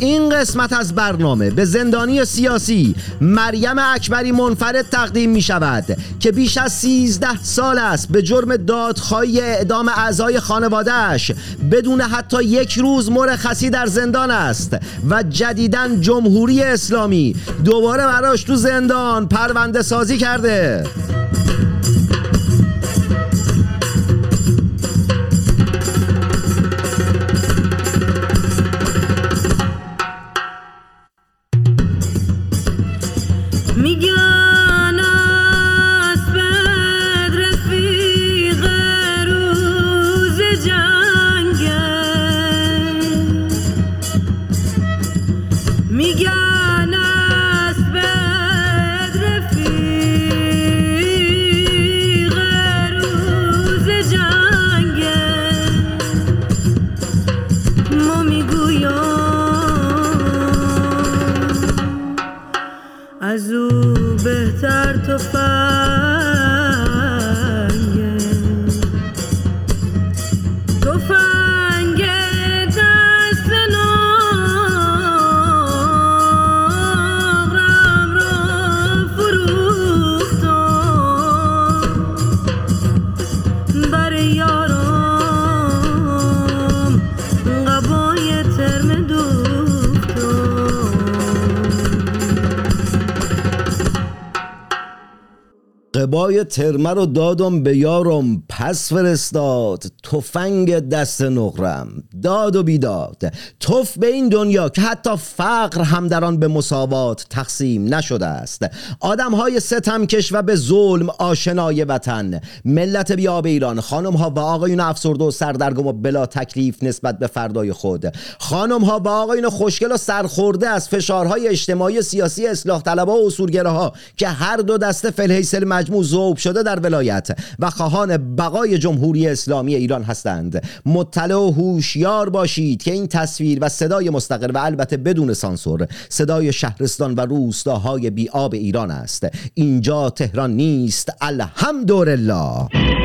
این قسمت از برنامه به زندانی سیاسی مریم اکبری منفرد تقدیم می شود که بیش از 13 سال است به جرم دادخواهی اعدام اعضای خانوادهش بدون حتی یک روز مرخصی در زندان است و جدیدن جمهوری اسلامی دوباره براش تو زندان پرونده سازی کرده. می‌گویم. از او بهتر تو فنگه قبای ترمه رو دادم به یارم پس فرستاد. تفنگ دست نقرم داد و بیداد. توف به این دنیا که حتی فقر هم در آن به مساوات تقسیم نشده است. آدم های ستمکش و به ظلم آشنای وطن. ملت بیاب ایران خانم ها و آقایون افسرده و سردرگم و بلا تکلیف نسبت به فردای خود. خانم ها و آقایون خوشگل و سرخورده از فشارهای اجتماعی سیاسی اصلاح طلبها و اصولگره ها که هر دو دسته فلحیسل مجموع ذوب شده در ولایت و خواهان بقای جمهوری اسلامی ایران هستند. مطلع و هوشیار باشید که این تصویر و صدای مستقر و البته بدون سانسور صدای شهرستان و روستاهای بیاب ایران است. اینجا تهران نیست. الحمدلله.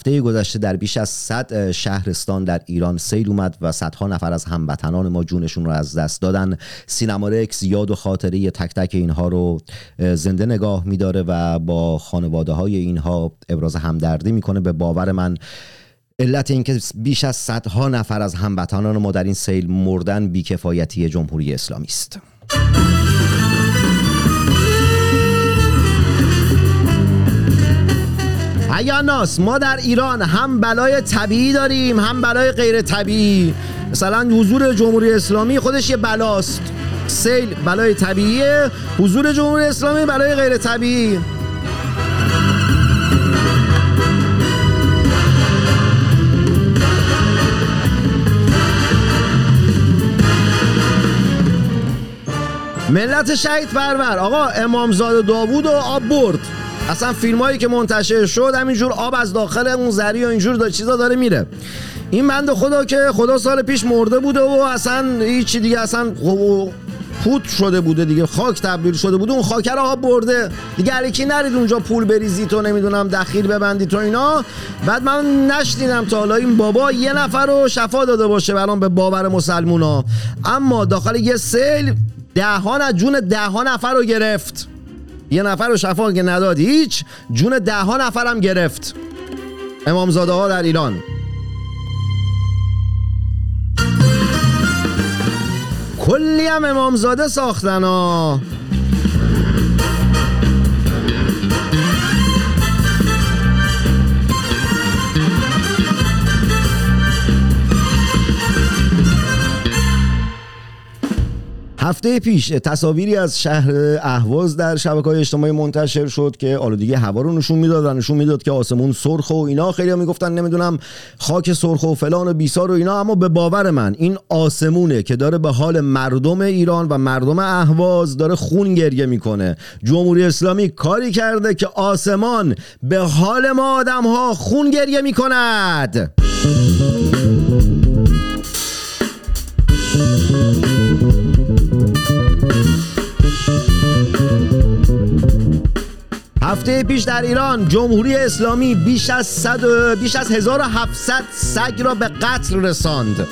هفته گذشته در بیش از 100 شهرستان در ایران سیل اومد و صدها نفر از هموطنان ما جونشون رو از دست دادن. سینما رکس یاد و خاطره تک تک اینها رو زنده نگاه میداره و با خانواده های اینها ابراز همدردی می‌کنه. به باور من علت اینکه بیش از صدها نفر از هموطنان ما در این سیل مردن بیکفایتی جمهوری اسلامی است. ناس ما در ایران هم بلای طبیعی داریم هم بلای غیر طبیعی. مثلا حضور جمهوری اسلامی خودش یه بلاست. سیل بلای طبیعیه حضور جمهوری اسلامی بلای غیر طبیعی. ملت شهید پرور آقا امامزاده داوود و آب برد. اصلا فیلم هایی که منتشر شد همینجور آب از داخل اون زری و اینجور دا چیزا داره میره. این بند خدا که خدا سال پیش مرده بوده و اصلا هیچی دیگه اصلا پوت شده بوده دیگه خاک تبدیل شده بوده اون خاکر آب برده. دیگه علیکی نرید اونجا پول بریزی تو نمی‌دونم دخیل ببندی تو اینا؟ بعد من نشنیدم تا حالا این بابا یه نفر رو شفا داده باشه برام به باور مسلمونا. اما داخل یه سیل دهان از جون ده نفر رو گرفت. یه نفر رو شفا که نداد هیچ جون ده ها نفرم گرفت. امامزاده ها در ایران. کلی هم امامزاده ساختن ها. هفته پیش تصاویری از شهر اهواز در شبکه های اجتماعی منتشر شد که آلودگی هوا رو نشون می‌داد و نشون می‌داد که آسمون سرخ و اینا. خیلی می‌گفتن نمی‌دونم خاک سرخ و فلان و بیسار و اینا اما به باور من این آسمونه که داره به حال مردم ایران و مردم اهواز داره خون گریه می‌کنه. جمهوری اسلامی کاری کرده که آسمان به حال ما آدم ها خون گریه می‌کند. هفته پیش در ایران جمهوری اسلامی بیش از, صد بیش از 1700 سگ را به قتل رساند.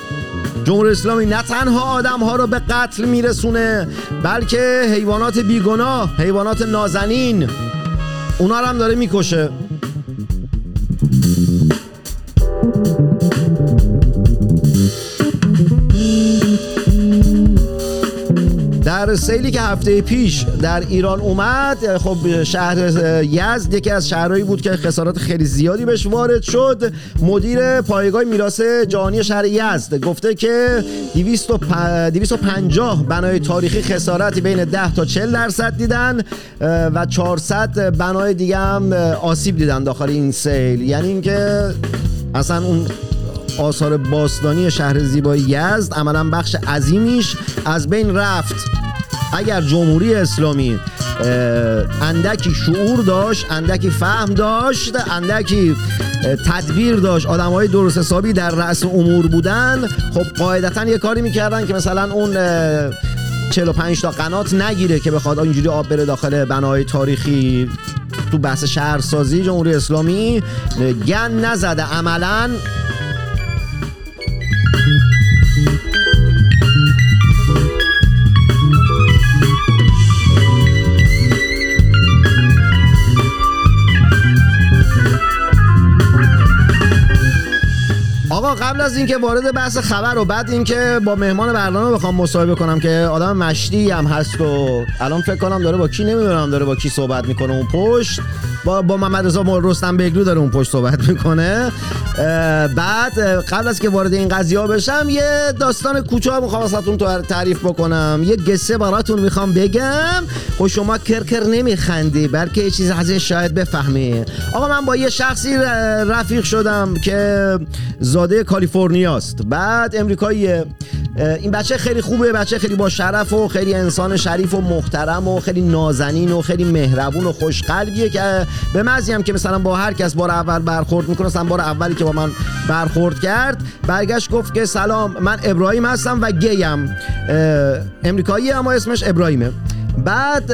جمهوری اسلامی نه تنها آدم ها را به قتل میرسونه بلکه حیوانات بیگناه حیوانات نازنین اونا را هم داره می‌کشه. در سیلی که هفته پیش در ایران اومد. خب شهر یزد یکی از شهرهایی بود که خسارات خیلی زیادی بهش وارد شد. مدیر پایگاه میراث جهانی شهر یزد گفته که 250 بنای تاریخی خسارتی بین 10 تا 40 درصد دیدن و 400 بنای دیگه هم آسیب دیدن داخل این سیل. یعنی اینکه اصلا اون آثار باستانی شهر زیبای یزد عملا بخش عظیمیش از بین رفت. اگر جمهوری اسلامی اندکی شعور داشت اندکی فهم داشت اندکی تدبیر داشت آدم های درست حسابی در رأس امور بودن خب قاعدتا یه کاری می‌کردن که مثلا اون 45 تا قنات نگیره که بخواد اینجوری آب بره داخل بناهای تاریخی تو بحث شهرسازی جمهوری اسلامی. گن نزده عملا. آقا قبل از اینکه وارد بحث خبر و بعد اینکه با مهمان برنامه بخوام مصاحبه کنم که آدم مشتی هم هست و الان فکر کنم داره با کی نمی‌دونم داره با کی صحبت می‌کنه اون پشت. با با محمد رضا رستم بگلو داره اون پشت صحبت می‌کنه. بعد قبل از که وارد این قضیه بشم یه داستان کوچا می‌خوام واسهتون تعریف بکنم. یه قصه براتون می‌خوام بگم. و شما کرکر نمیخندی بلکه یه چیز ازش شاید بفهمی. آقا من با یه شخصی رفیق شدم که زاده کالیفرنیاست. بعد امریکاییه این بچه خیلی خوبه بچه خیلی با شرف و خیلی انسان شریف و محترم و خیلی نازنین و خیلی مهربون و خوشقلبیه که به مزی هم که مثلا با هر کس بار اول برخورد می‌کنه مثلا بار اولی که با من برخورد کرد برگشت گفت که سلام من ابراهیم هستم و گیم. امریکایی اما اسمش ابراهیمه. بعد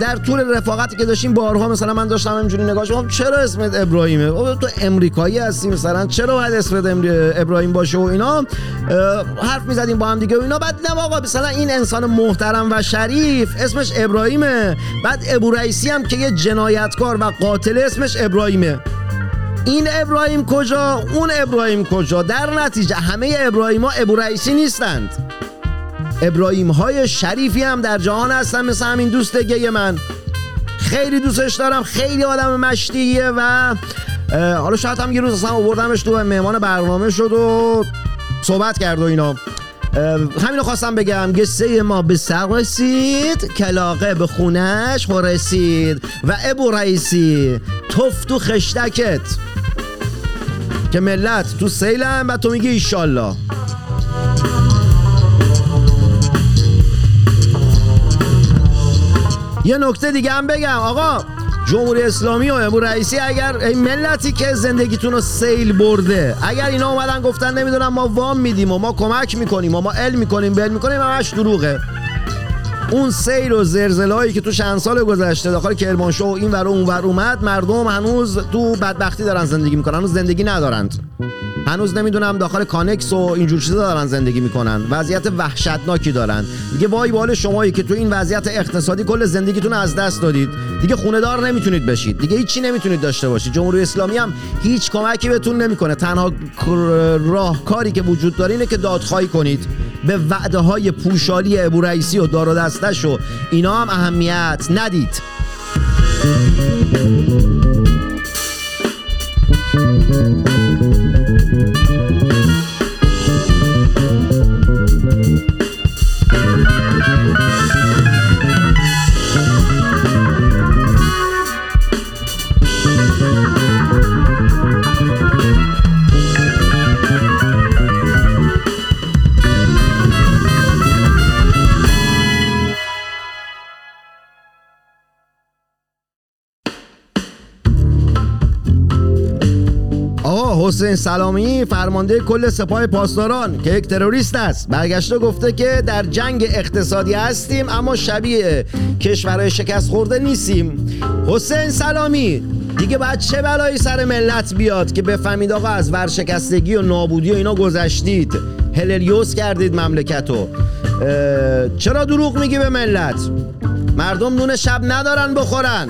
در طول رفاقتی که داشتیم بارها مثلا من داشتم اینجوری نگاهش می‌کردم چرا اسمت ابراهیمه؟ تو امریکایی هستی مثلا چرا باید اسمت ابراهیم باشه و اینا؟ حرف می‌زدیم با هم دیگه و اینا. بعد دیدم آقا مثلا این انسان محترم و شریف اسمش ابراهیمه. بعد ابو رئیسی هم که یه جنایتکار و قاتل اسمش ابراهیمه. این ابراهیم کجا؟ اون ابراهیم کجا؟ در نتیجه همه ابراهیم ها ابو رئیسی نیستند. ابراهیم های شریفی هم در جهان هستن مثل همین دوست گه من. خیلی دوستش دارم خیلی آدم مشتیه و حالا شاید هم یه روز اصلا آوردمش تو مهمان برنامه شد و صحبت کرد و اینا. همینو خواستم بگم قصه ما به سر رسید کلاقه به خونش رسید و ابو رئیسی توف تو خشتکت. که ملت تو سیلن و تو میگی ایشالله. یه نکته دیگه هم بگم. آقا جمهوری اسلامی و امور رئیسی اگر این ملتی که زندگیتون رو سیل برده اگر اینا اومدن گفتن نمی‌دونم ما وام میدیم و ما کمک می‌کنیم و ما علم می‌کنیم بل می‌کنیم همش دروغه. اون سیل و زلزله‌ای که تو چند سال گذشته داخل کرمانشاه و این ور اون ور اومد مردم هنوز تو بدبختی دارن زندگی می‌کنن هنوز زندگی ندارند. هنوز نمی‌دونم داخل کانکس و اینجور چیزا دارن زندگی می‌کنن. وضعیت وحشتناکی دارن. دیگه وای بال شمایی که تو این وضعیت اقتصادی کل زندگیتون از دست دادید. دیگه خونه دار نمی‌تونید بشید. دیگه هیچی نمی‌تونید داشته باشید. جمهوری اسلامی هم هیچ کمکی بهتون نمی‌کنه. تنها راهکاری که وجود داره اینه که دادخواهی کنید. به وعده های پوشالی ابو رئیسی و دار و دستش و اینا هم اهمیت ندید. حسین سلامی فرمانده کل سپاه پاسداران که یک تروریست است. برگشته گفته که در جنگ اقتصادی هستیم اما شبیه کشورهای شکست خورده نیستیم. حسین سلامی دیگه بعد چه بلایی سر ملت بیاد که بفهمید آقا از ورشکستگی و نابودی و اینا گذشتید؟ هلریوس کردید مملکتو. چرا دروغ میگی به ملت؟ مردم نون شب ندارن بخورن.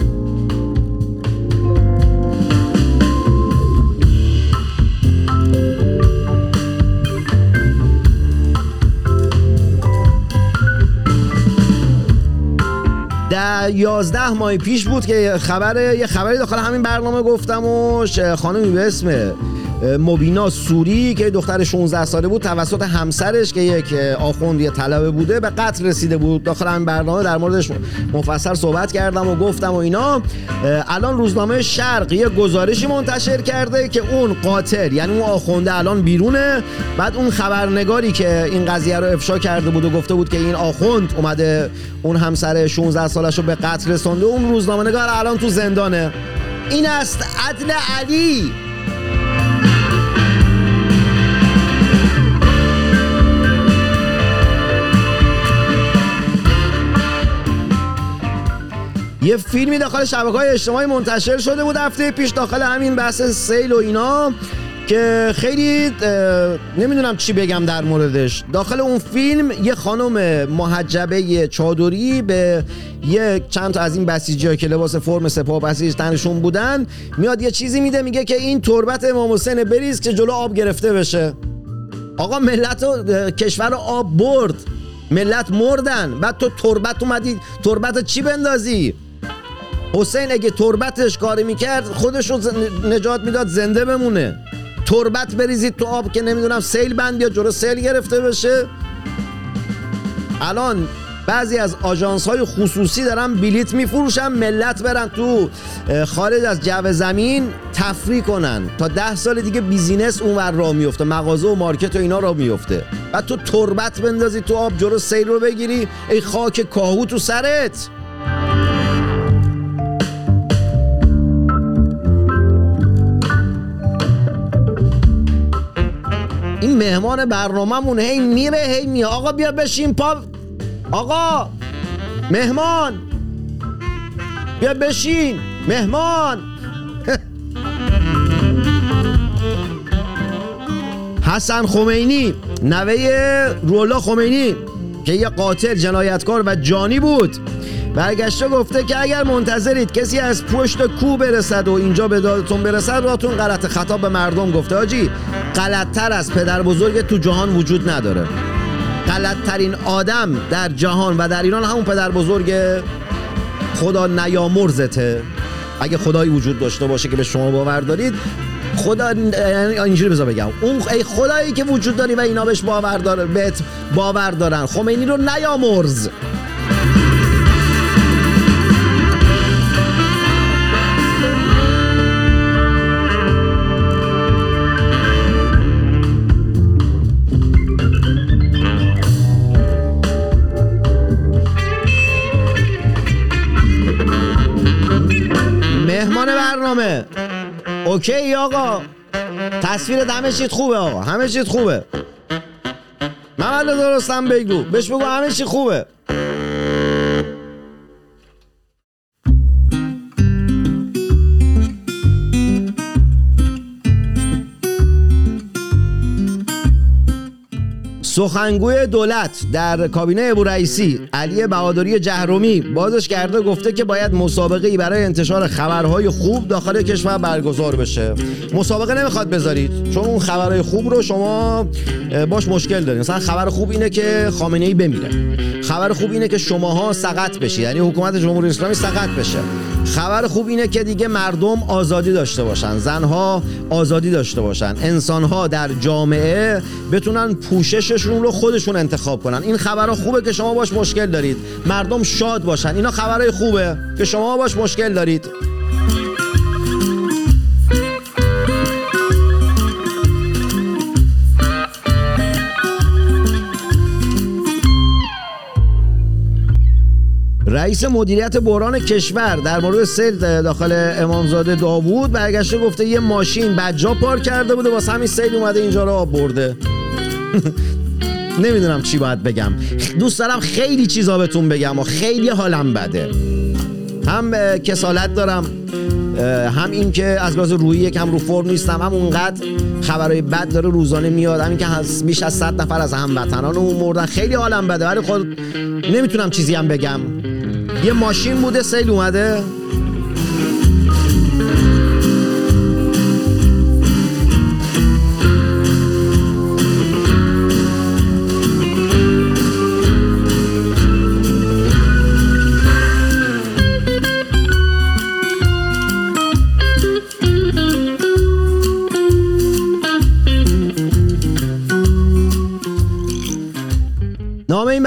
در یازده ماه پیش بود که خبر یه خبری داخل همین برنامه گفتم و خانمی به اسم مبینا سوری که دختر 16 ساله بود توسط همسرش که یک آخوند یه طلبه بوده به قتل رسیده بود. داخل همین برنامه در موردش مفصل صحبت کردم و گفتم و اینا. الان روزنامه شرق یه گزارشی منتشر کرده که اون قاتل یعنی اون آخونده الان بیرونه. بعد اون خبرنگاری که این قضیه رو افشا کرده بود و گفته بود که این آخوند اومده اون همسر 16 سالش رو به قتل رسونده اون روزنامه نگار الان تو زندانه. این است عدل علی. یه فیلمی داخل شبکه های اجتماعی منتشر شده بود هفته پیش داخل همین بحث سیل و اینا که خیلی نمی‌دونم چی بگم در موردش. داخل اون فیلم یه خانم محجبه چادری به یه چند تا از این بسیجی که لباس فرم سپاه بسیج تنشون بودن میاد یه چیزی میده میگه که این تربت امام حسین بریز که جلو آب گرفته بشه. آقا ملت و کشور رو آب برد. ملت مردن. بعد تو تربت اومدی تربت چی بندازی؟ حسین اگه تربتش کاری می‌کرد خودش رو نجات می‌داد زنده بمونه. تربت بریزید تو آب که نمی‌دونم سیل بند یا جلو سیل گرفته بشه. الان بعضی از آژانس های خصوصی دارن بلیت میفروشن ملت برن تو خارج از جو زمین تفریح کنن. تا ده سال دیگه business اونور راه میفته مغازه و market و اینا راه میفته بعد تو تربت بندازی تو آب جلو سیل رو بگیری ای خاک کاهو تو سرت. این مهمان برنامهمون هی میره هی میاد. آقا بیا بشین پا. آقا مهمان. بیا بشین. مهمان. حسن خمینی نوه رولا خمینی که یه قاتل جنایتکار و جانی بود. برگشته گفته که اگر منتظرید کسی از پشت کو برسد و اینجا به دادتون برسد راتون غلط. خطاب به مردم گفته آجی غلطتر از پدر بزرگ تو جهان وجود نداره. غلطترین آدم در جهان و در ایران همون پدر بزرگ خدا نیامرزته. اگه خدایی وجود داشته باشه که به شما باور دارید خدا یعنی اینجوری بذار بگم. اون ای خدایی که وجود داری و اینا بهش باور داره بهت باور دارن. خمینی رو نیامرز. برنامه. اوکی آقا. تصویر همه چیت خوبه آقا. همه چیت خوبه. محمد درستم بگو. بهش بگو همه چی خوبه. سخنگوی دولت در کابینه ابو رئیسی علی بهادری جهرومی بازش کرده گفته که باید مسابقه ای برای انتشار خبرهای خوب داخل کشور برگزار بشه. مسابقه نمی‌خواد بذارید چون اون خبرهای خوب رو شما باش مشکل دارید مثلا خبر خوب اینه که خامنه ای بمیره. خبر خوب اینه که شماها سقط بشید. یعنی حکومت جمهوری اسلامی سقط بشه. خبر خوب اینه که دیگه مردم آزادی داشته باشن. زنها آزادی داشته باشن. انسانها در جامعه بتونن پوشششون رو خودشون انتخاب کنن. این خبرها خوبه که شما باش مشکل دارید. مردم شاد باشن. اینا خبرهای خوبه. که شما باش مشکل دارید. رئیس مدیریت بحران کشور در مورد سیل داخل امامزاده داوود برگشته گفته یه ماشین بجا پارک کرده بوده واسه همین سیل اومده اینجا رو آب برده. نمی‌دونم چی باید بگم. دوست دارم خیلی چیزا بهتون بگم و خیلی حالم بده. هم کسالت دارم هم این که از لحاظ روحی یکم رو فرم نیستم هم اونقدر خبرهای بد داره روزانه میاد همین که بیش از 100 نفر از هموطنانمون مردن خیلی حالم بده ولی خود نمی‌تونم چیزی هم بگم. یه ماشین بوده سیل اومده.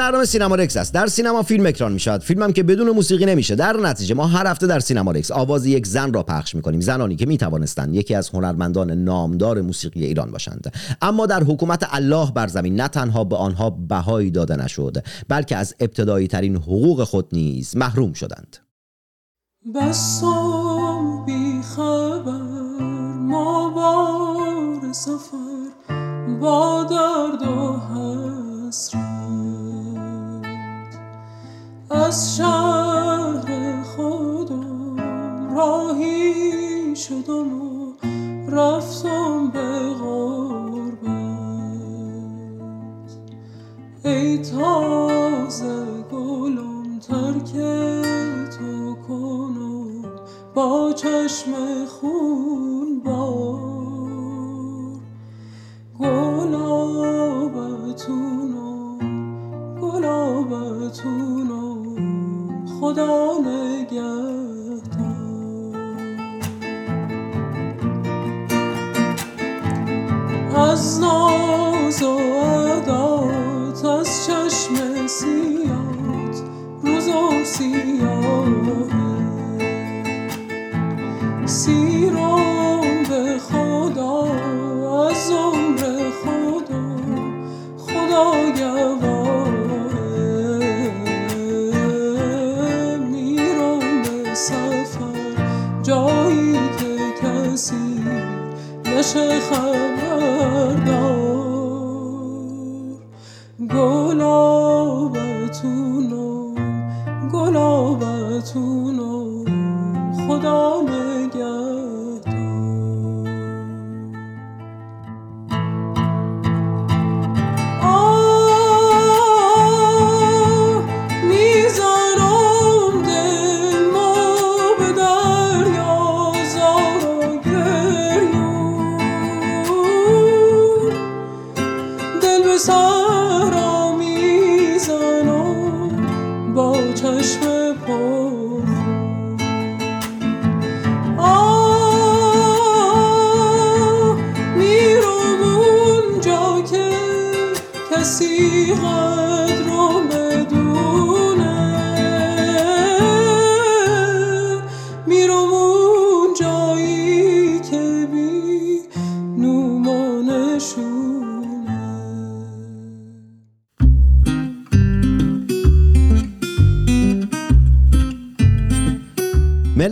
برنامه سینما رکس است. در سینما فیلم اکران می شود فیلمم که بدون موسیقی نمیشه. در نتیجه ما هر هفته در سینما رکس آواز یک زن را پخش می کنیم زنانی که می توانستند یکی از هنرمندان نامدار موسیقی ایران باشند. اما در حکومت الله بر زمین نه تنها به آنها بهایی داده نشد بلکه از ابتدایی ترین حقوق خود نیز محروم شدند. بسام بی خبر ما بار سفر با درد و حسرت. از شهر خودم راهی شدم و رفتم به غربت. ای تازه گلم ترک تو کنم با چشم خون بار. گلابتونم خدا نگهدار.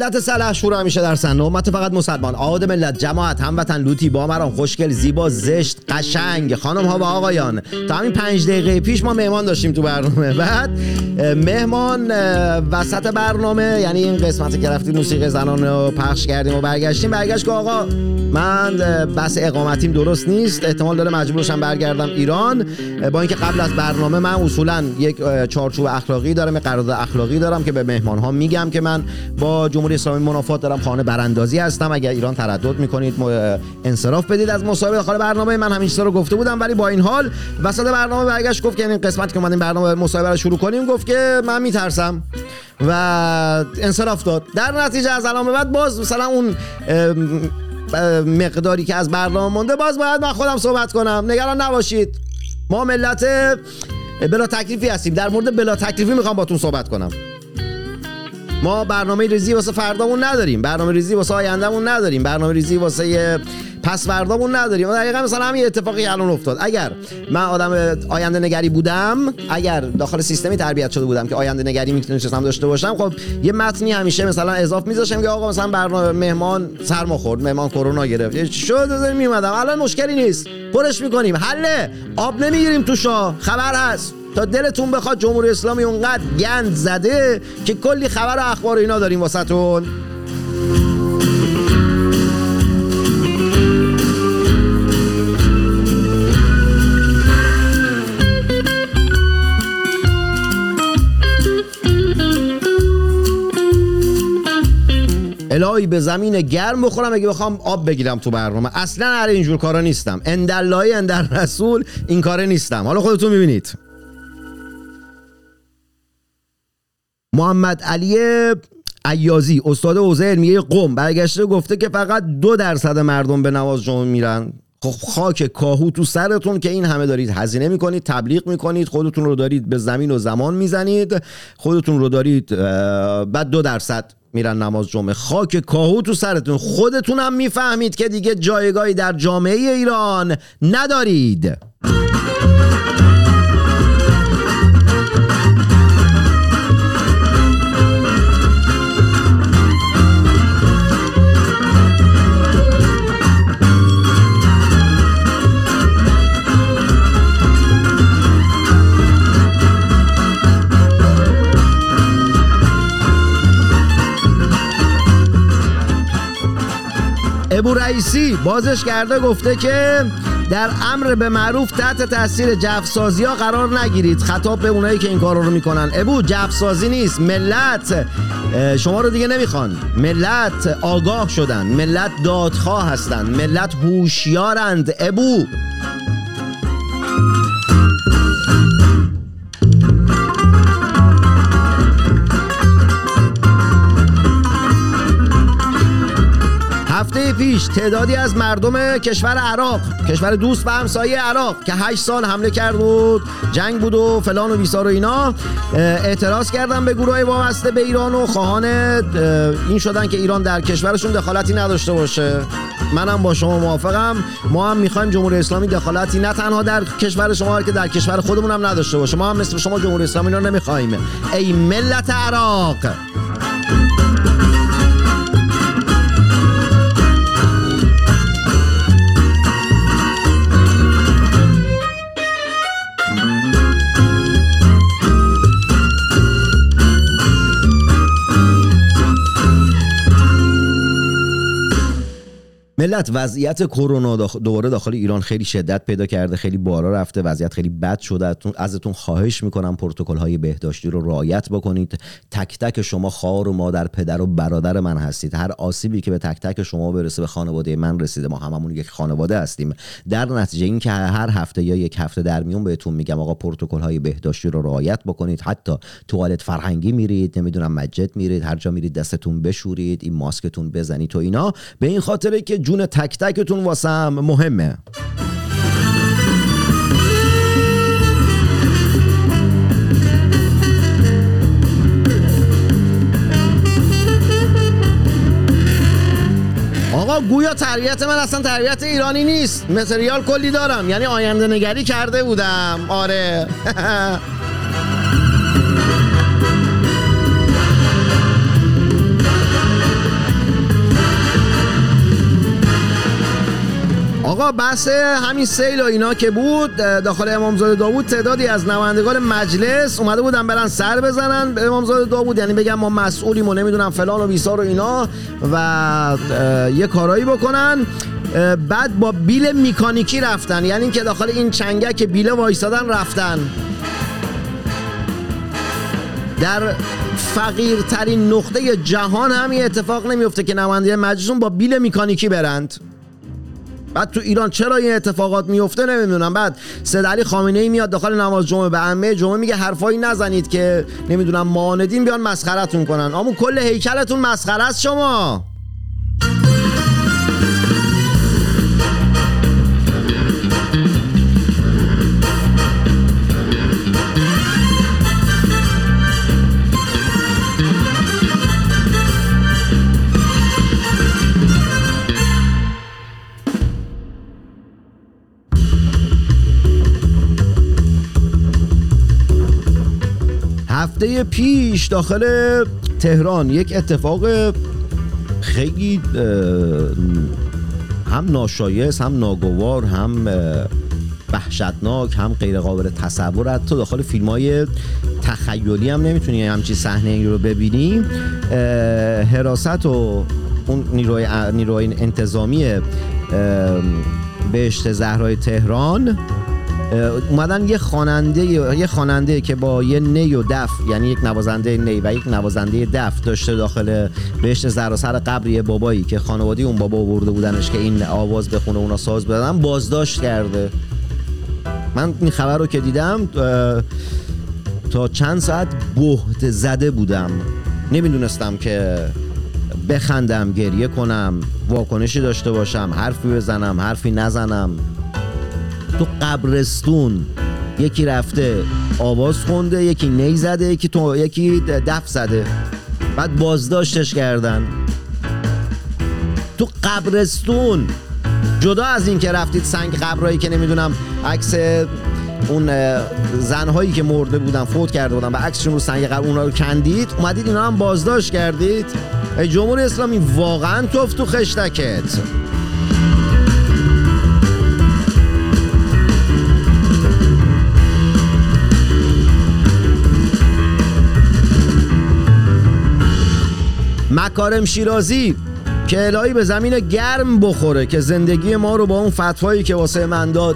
ملت سلحشور همیشه در سن امت فقط مسلمان آد ملت جماعت هموطن لوتی بامران خوشگل زیبا زشت. قشنگ. خانم ها و آقایان تا همین پنج دقیقه پیش ما مهمان داشتیم تو برنامه. بعد مهمان وسط برنامه یعنی این قسمت که رفتیم موسیقی زنان رو پخش کردیم و برگشتیم برگشت که آقا من بس اقامتیم درست نیست احتمال داره مجبور شم برگردم ایران. با اینکه قبل از برنامه من اصولا یک چارچوب اخلاقی دارم یک قرارداد اخلاقی دارم که به مهمان ها میگم که من با جمهوری اسلامی منافات دارم خانه براندازی هستم. اگر ایران تردد می‌کنید انصراف بدید از مصاحبه داخل برنامه من همین چیزا رو گفته بودم ولی با این حال وسط برنامه برگشت گفت که این قسمت که اومدیم برنامه مصاحبه رو شروع کنیم گفت که من میترسم و انصراف داد. در نتیجه از الان به بعد باز مثلا اون مقداری که از برنامه مونده باز باید من خودم صحبت کنم. نگران نباشید. ما ملت بلا تکلیفی هستیم. در مورد بلا تکلیفی می‌خوام باتون صحبت کنم. ما برنامه ریزی واسه فردامون نداریم. برنامه ریزی واسه آیندهمون نداریم. برنامه ریزی واسه پس فردامون نداریم. دقیقا مثلا همین اتفاقی الان افتاد. اگر من آدم آینده نگری بودم اگر داخل سیستمی تربیت شده بودم که آینده نگری می‌تونستم داشته باشم خب یه متنی همیشه مثلا اضاف میذاشم که آقا مثلا برنامه مهمان سرما خورد مهمان کرونا گرفت. شد میومدم الان مشکلی نیست. پرش می‌کنیم. حله. آب نمی‌گیریم تو شاه. خبر هست. تا دلتون بخواد جمهوری اسلامی اونقدر گند زده که کلی خبر و اخبار اینا داریم واسهتون. الهی به زمین گرم بخورم اگه بخوام آب بگیرم تو برنامه. اصلا هر اینجور کارا نیستم. اندلایی اندر رسول این کاره نیستم. حالا خودتون می‌بینید. محمد علی عیازی استاد حوزه علمیه قم. برگشته گفته که فقط دو درصد مردم به نماز جمعه میرن. خب خاک کاهو تو سرتون که این همه دارید هزینه می‌کنید تبلیغ می‌کنید خودتون رو دارید به زمین و زمان می‌زنید خودتون رو دارید بعد دو درصد میرن نماز جمعه. خاک کاهو تو سرتون. خودتون هم می‌فهمید که دیگه جایگاهی در جامعه ایران ندارید. ابو رئیسی بازش کرده گفته که در امر به معروف تحت تاثیر جفسازی ها قرار نگیرید. خطاب به اونایی که این کار رو می‌کنن. ابو جفسازی نیست. ملت شما رو دیگه نمی‌خوان. ملت آگاه شدن. ملت دادخواه هستن. ملت هوشیارند. ابو پیش تعدادی از مردم کشور عراق کشور دوست و همسایه عراق که 8 سال حمله کرد و جنگ بود و فلان و بیسار و اینا. اعتراض کردن به گروه وابسته به ایران و خواهان اه، این شدن که ایران در کشورشون دخالتی نداشته باشه. منم با شما موافقم. ما هم می‌خوایم جمهوری اسلامی دخالتی نه تنها در کشور شما که در کشور خودمون هم نداشته باشه. ما هم مثل شما جمهوری اسلامی رو نمی‌خوایم ای ملت عراق! ملت وضعیت کرونا داخ- دوباره داخل ایران خیلی شدت پیدا کرده خیلی بالا رفته وضعیت خیلی بد شده. ازتون- خواهش می‌کنم پروتکل های بهداشتی رو رعایت بکنید. تک تک شما خواهر و مادر پدر و برادر من هستید. هر آسیبی که به تک تک شما برسه به خانواده من رسیده. ما هممون یک خانواده هستیم. در نتیجه این که هر هفته یا یک هفته در میون بهتون میگم آقا پروتکل های بهداشتی رو رعایت بکنید. حتی توالت فرهنگی میرید نمی‌دونم مسجد میرید هر جا میرید دستتون بشورید این ماسکتون بزنید و اینا. به این خاطره که تک تکتون واسم مهمه. آقا گویا تربیت من اصلا تربیت ایرانی نیست. متریال کلی دارم. یعنی آینده نگری کرده بودم. آره. آقا بحث همین سیل و اینا که بود داخل امامزاده داوود تعدادی از نمایندگان مجلس اومده بودن برن سر بزنن به امامزاده داوود. یعنی بگم ما مسئولیم و نمی‌دونم فلان و بیسار و اینا و یه کارایی بکنن. بعد با بیل میکانیکی رفتن. یعنی اینکه داخل این چنگک بیله وایستادن رفتن. در فقیرترین نقطه جهان هم اتفاق نمیفته که نماینده مجلسون با بیل میکانیکی برند. بعد تو ایران چرا این اتفاقات میفته نمی‌دونم. بعد سید علی خامنه ای میاد داخل نماز جمعه به عمه. جمعه میگه حرفایی نزنید که نمی‌دونم معاندین بیان مسخرتون کنن. اما کل هیکلتون مسخره است شما. هفته پیش داخل تهران یک اتفاق خیلی هم ناشایست هم ناگوار هم وحشتناک هم غیر قابل تصور. حتی داخل فیلم های تخیلی هم نمی‌تونی همچین صحنه این رو ببینی. حراست و اون نیروی, نیروی انتظامی بهشت زهرای تهران. اومدن یه خواننده یه خواننده که با یه نی و دف یعنی یک نوازنده نی و یک نوازنده دف داشته داخل بهشت سر قبر یه بابایی که خانوادی اون بابا برده بودنش که این آواز بخونه اونا ساز بدن بازداشت کرده. من این خبر رو که دیدم تا چند ساعت بهت زده بودم. نمی‌دونستم که بخندم گریه کنم واکنشی داشته باشم حرفی بزنم حرفی نزنم. تو قبرستون. یکی رفته آواز خونده یکی نی زده یکی تو یکی دف زده. بعد بازداشتش کردن. تو قبرستون. جدا از این که رفتید سنگ قبرایی که نمی‌دونم عکس اون زنهایی که مرده بودن فوت کرده بودن و عکسشون رو سنگ قبر اونا رو کندید اومدید اینا هم بازداشت کردید. جمهوری اسلامی واقعا توف تو خشتکت. مکارم شیرازی که الهی به زمین گرم بخوره که زندگی ما رو با اون فتوایی که واسه من داد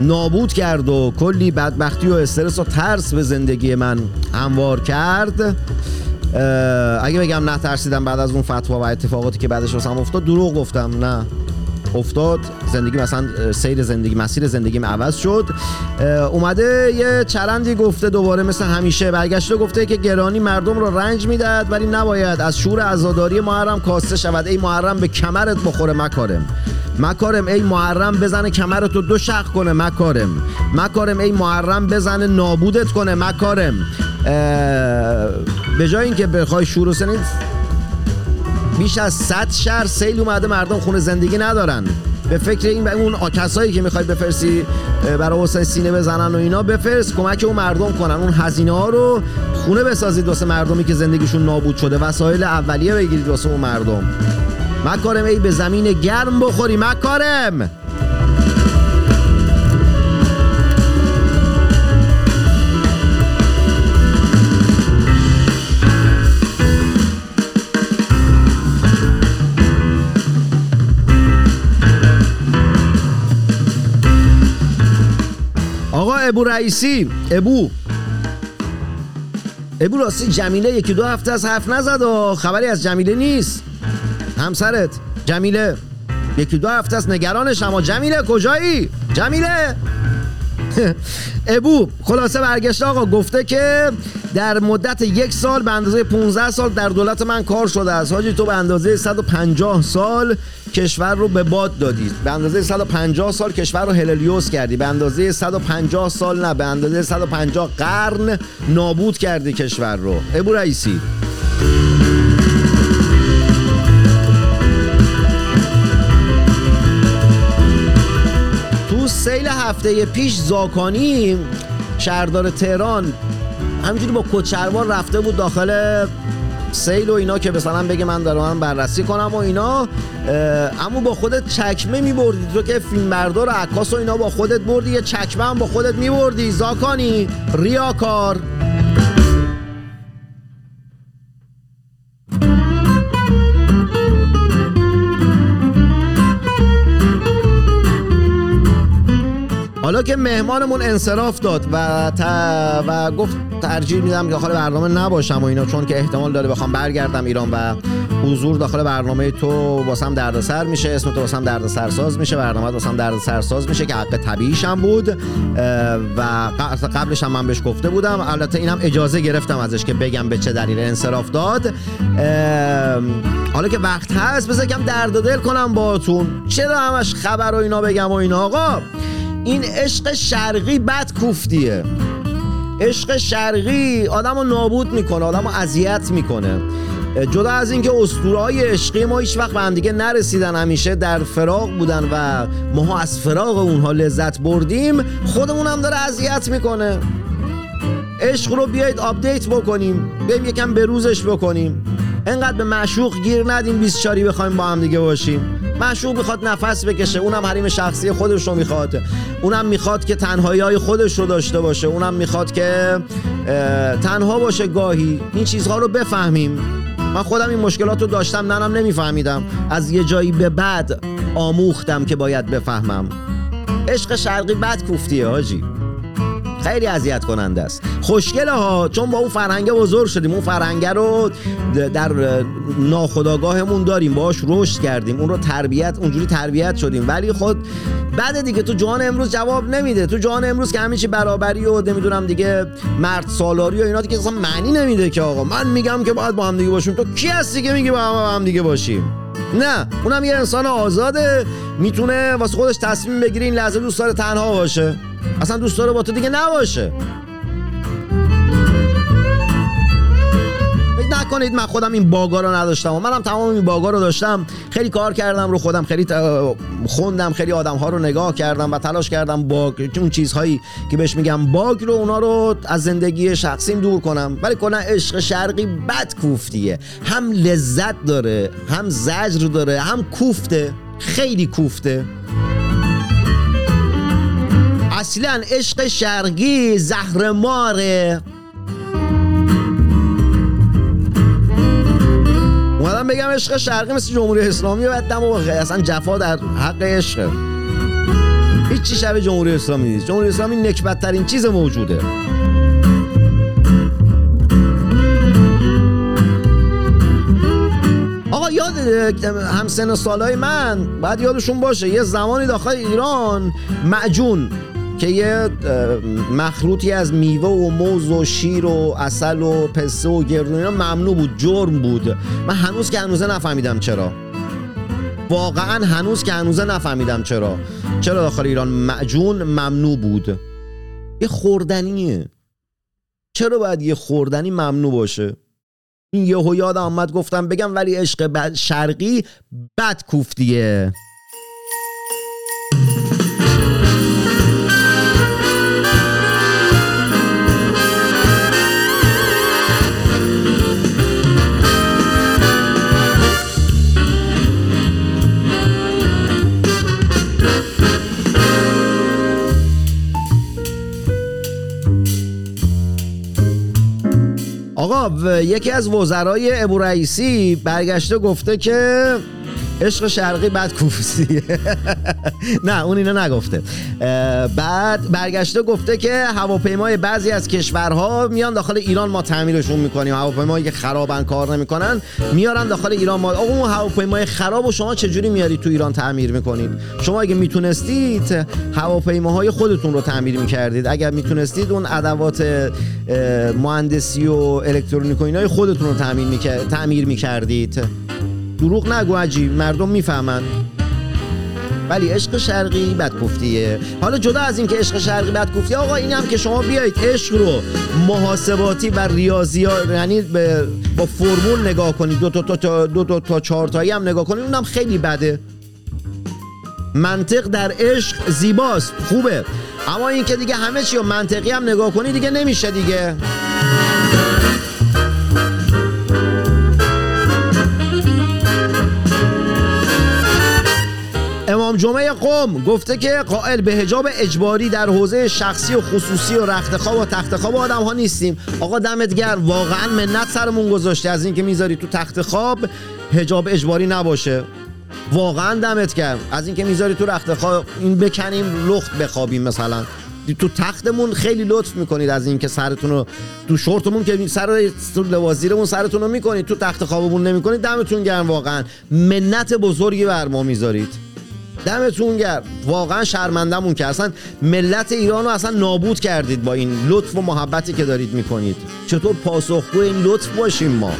نابود کرد و کلی بدبختی و استرس و ترس به زندگی من هموار کرد. اگه بگم نترسیدم بعد از اون فتوا و اتفاقاتی که بعدش واسم افتاد دروغ گفتم نه. افتاد. زندگی مثلا سیر زندگی مسیر زندگیم عوض شد. اومده یه چرندی گفته دوباره مثل همیشه. برگشته گفته که گرانی مردم رو رنج می‌دهد ولی نباید. از شور عزاداری محرم کاسته شود. ای محرم به کمرت بخوره مکارم. مکارم ای محرم بزنه کمرتو دو شق کنه مکارم. مکارم ای محرم بزنه نابودت کنه مکارم. به جای اینکه بخوای شور و سنید بیش از 100 شهر سیل اومده مردم خونه زندگی ندارن. به فکر این اون کسایی که می‌خوای بفرستی اه، برای حسین سینه بزنن و اینا بفرست کمک اون مردم کنن. اون هزینه ها رو خونه بسازید واسه مردمی که زندگیشون نابود شده. وسایل اولیه بگیرید واسه اون مردم. مکارم ای به زمین گرم بخوری. مکارم! آقا ابو رئیسی ابو. ابو راستی جمیله یکی دو هفته از حرف نزد و خبری از جمیله نیست. همسرت جمیله. یکی دو هفته از نگرانش اما جمیله کجایی؟ جمیله. ابو خلاصه برگشته آقا. گفته که در مدت یک سال به اندازه 15 سال در دولت من کار شده است. حاجی تو به اندازه 150 سال کشور رو به باد دادی به اندازه 150 سال کشور رو هللیوس کردی. به اندازه 150 سال نه. به اندازه 150 قرن نابود کردی کشور رو. ابو رئیسی. تو سیل هفته پیش زاکانی شهردار تهران همینجوری با کچلوار رفته بود داخل سیل و اینا که مثلا بگه من دارم بررسی کنم و اینا اما با خودت چکمه میبردی. تو که فیلم بردار و عکاس و اینا با خودت بردی یه چکمه هم با خودت میبردی. زاکانی ریاکار که مهمانمون انصراف داد و ت- و گفت ترجیح میدم داخل برنامه نباشم و اینا چون که احتمال داره بخوام برگردم ایران و حضور داخل برنامه تو واسم دردسر میشه اسم تو واسم دردسر ساز میشه برنامه واسم دردسر ساز میشه که حق طبیعیش هم بود و قبلش هم من بهش گفته بودم. البته اینم اجازه گرفتم ازش که بگم به چه دلیل انصراف داد. حالا که وقت هست بذار کم درد دل کنم باهاتون. چرا همش خبر و اینا بگم و اینا آقا؟ این عشق شرقی بد کوفتیه. عشق شرقی آدم رو نابود می‌کنه آدم رو اذیت می‌کنه. جدا از اینکه اسطوره‌های عشقی ما هیچ وقت به هم دیگه نرسیدن همیشه در فراق بودن و ما از فراق اونها لذت بردیم خودمون هم داره اذیت می‌کنه. عشق رو بیایید update بکنیم بیایم یکم به روزش بکنیم. انقدر به معشوق گیر ندیم 24 بخوایم با هم دیگه باشیم. معشوق می‌خواد نفس بکشه اونم حریم شخصی خودش رو می‌خواد. اونم می‌خواد که تنهایی های خودش رو داشته باشه. اونم می‌خواد که تنها باشه گاهی. این چیزها رو بفهمیم. من خودم این مشکلات رو داشتم ننم نمیفهمیدم. از یه جایی به بعد آموختم که باید بفهمم. عشق شرقی بد کوفتیه حاجی خیلی اذیت کننده است. خوشگله ها چون با اون فرهنگه بزرگ شدیم اون فرهنگه رو در ناخداگاهمون داریم باهاش رشد کردیم اون رو تربیت اونجوری تربیت شدیم. ولی خود بعد دیگه تو جهان امروز جواب نمیده. تو جهان امروز که چی برابری و نمی‌دونم دیگه مرد سالاری و اینا دیگه اصلا معنی نمیده که آقا. من میگم که باید با هم دیگه باشیم. تو کی هستی که میگی با هم دیگه باشیم؟ نه اونم یه انسان آزاده. می‌تونه واسه خودش تصمیم بگیره این لحظه دوست داره تنها باشه. اصلا دوست داره با تو دیگه نباشه. نکنید من خودم این باگا رو نداشتم و منم تمام این باگا رو داشتم. خیلی کار کردم رو خودم خیلی خوندم خیلی آدم ها رو نگاه کردم و تلاش کردم باگ اون چیزهایی که بهش میگم باگ رو اونا رو از زندگی شخصیم دور کنم. ولی کلا عشق شرقی بد کوفتیه هم لذت داره هم زجر داره هم کوفته. خیلی کوفته. اصلا عشق شرقی زهر ماره. اومدم بگم عشق شرقی مثل جمهوری اسلامی و و اصلا جفا در حق عشقه هیچی شبه جمهوری اسلامی نیست. جمهوری اسلامی نکبت چیز موجوده. آقا یاد همسن سالای من بعد یادشون باشه یه زمانی داخل ایران معجون. که یه مخلوطی از میوه و موز و شیر و اصل و پسته و گردو اینا ممنوع بود جرم بود. من هنوز که هنوزه نفهمیدم چرا. واقعا هنوز که هنوزه نفهمیدم چرا. چرا داخل ایران؟ معجون ممنوع بود. یه خوردنیه. چرا باید یه خوردنی ممنوع باشه؟ این یهو یادم آمد گفتم بگم ولی عشق شرقی بد کوفتیه. آقا یکی از وزرای ابو رئیسی برگشته گفته که عشق شرقی بعد کوفسیه نه اون اینا نگفته. بعد برگشته گفته که هواپیمای بعضی از کشورها میان داخل ایران ما تعمیرشون می‌کنیم. هواپیمایی که خرابن کار نمی‌کنن میارن داخل ایران. ما آقا اون هواپیمای خراب و شما چجوری میارید تو ایران تعمیر می‌کنید؟ شما اگه می‌تونستید هواپیماهای خودتون رو تعمیر می‌کردید اگر می‌تونستید اون ادوات مهندسی و الکترونیک و اینای خودتون رو تعمیر می‌کردید. دروغ نگو عجیب مردم می‌فهمن. ولی عشق شرقی بدگفتیه. حالا جدا از این که عشق شرقی بدگفتیه آقا این هم که شما بیایید عشق رو محاسباتی و ریاضی یعنی به- با فرمول نگاه کنید. دو تا تا تا دو تا تا چهار تایی هم نگاه کنید اونم خیلی بده. منطق در عشق زیباست. خوبه. اما این که دیگه همه چی رو منطقی هم نگاه کنی دیگه نمیشه دیگه. امام جمعه قوم گفته که قائل به حجاب اجباری در حوزه شخصی و خصوصی و رخت خواب و تخت خواب آدم ها نیستیم. آقا دمت گرم. واقعا منت سرمون گذاشته. از اینکه می‌ذاری تو تخت حجاب اجباری نباشه. واقعا دمت گرم. از اینکه می‌ذاری تو رخت خواب این بکنیم لخت بخوابیم مثلا. تو تختمون خیلی لطف می‌کنید از اینکه سرتون رو تو شورتمون که سر لوازیرمون سرتون رو می‌کنید تو تخت خوابمون نمی‌کنید دمتون گرم واقعا. منت بزرگی بر ما می‌ذارید. دمتون گرم. واقعا شرمندمون که اصلا ملت ایران رو اصلا نابود کردید با این لطف و محبتی که دارید می‌کنید. چطور پاسخگو این لطف باشیم ما؟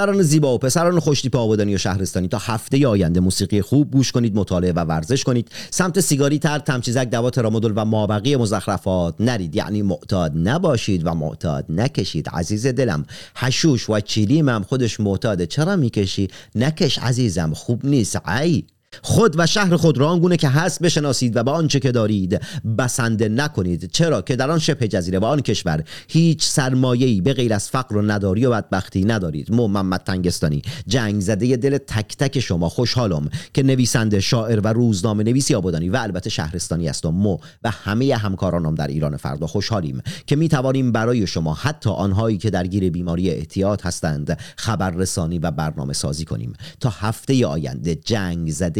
دختران زیبا و پسران خوشتیپ آبادانی و شهرستانی. تا هفته آینده موسیقی خوب گوش کنید مطالعه و ورزش کنید. سمت سیگاری تر تمچیزک دوات رامدول و مابقی مزخرفات نرید. یعنی معتاد نباشید و معتاد نکشید. عزیز دلم حشوش و چیلیم هم خودش معتاده. چرا می‌کشی؟ نکش عزیزم خوب نیست. ای! خود و شهر خود را آنگونه که هست بشناسید و به آنچه که دارید بسنده نکنید چرا که در آن شبه جزیره و آن کشور هیچ سرمایه‌ای به غیر از فقر و نداری و بدبختی ندارید. مو محمد تنگستانی جنگ زده دل تک تک شما. خوشحالم که نویسنده شاعر و روزنامه نویسی آبادانی و البته شهرستانی هستم مو و همه همکارانم در ایران فردا خوشحالیم که می توانیم برای شما حتی آنهایی که درگیر بیماری احتیاط هستند خبررسانی و برنامه سازی کنیم. تا هفته آینده جنگ زده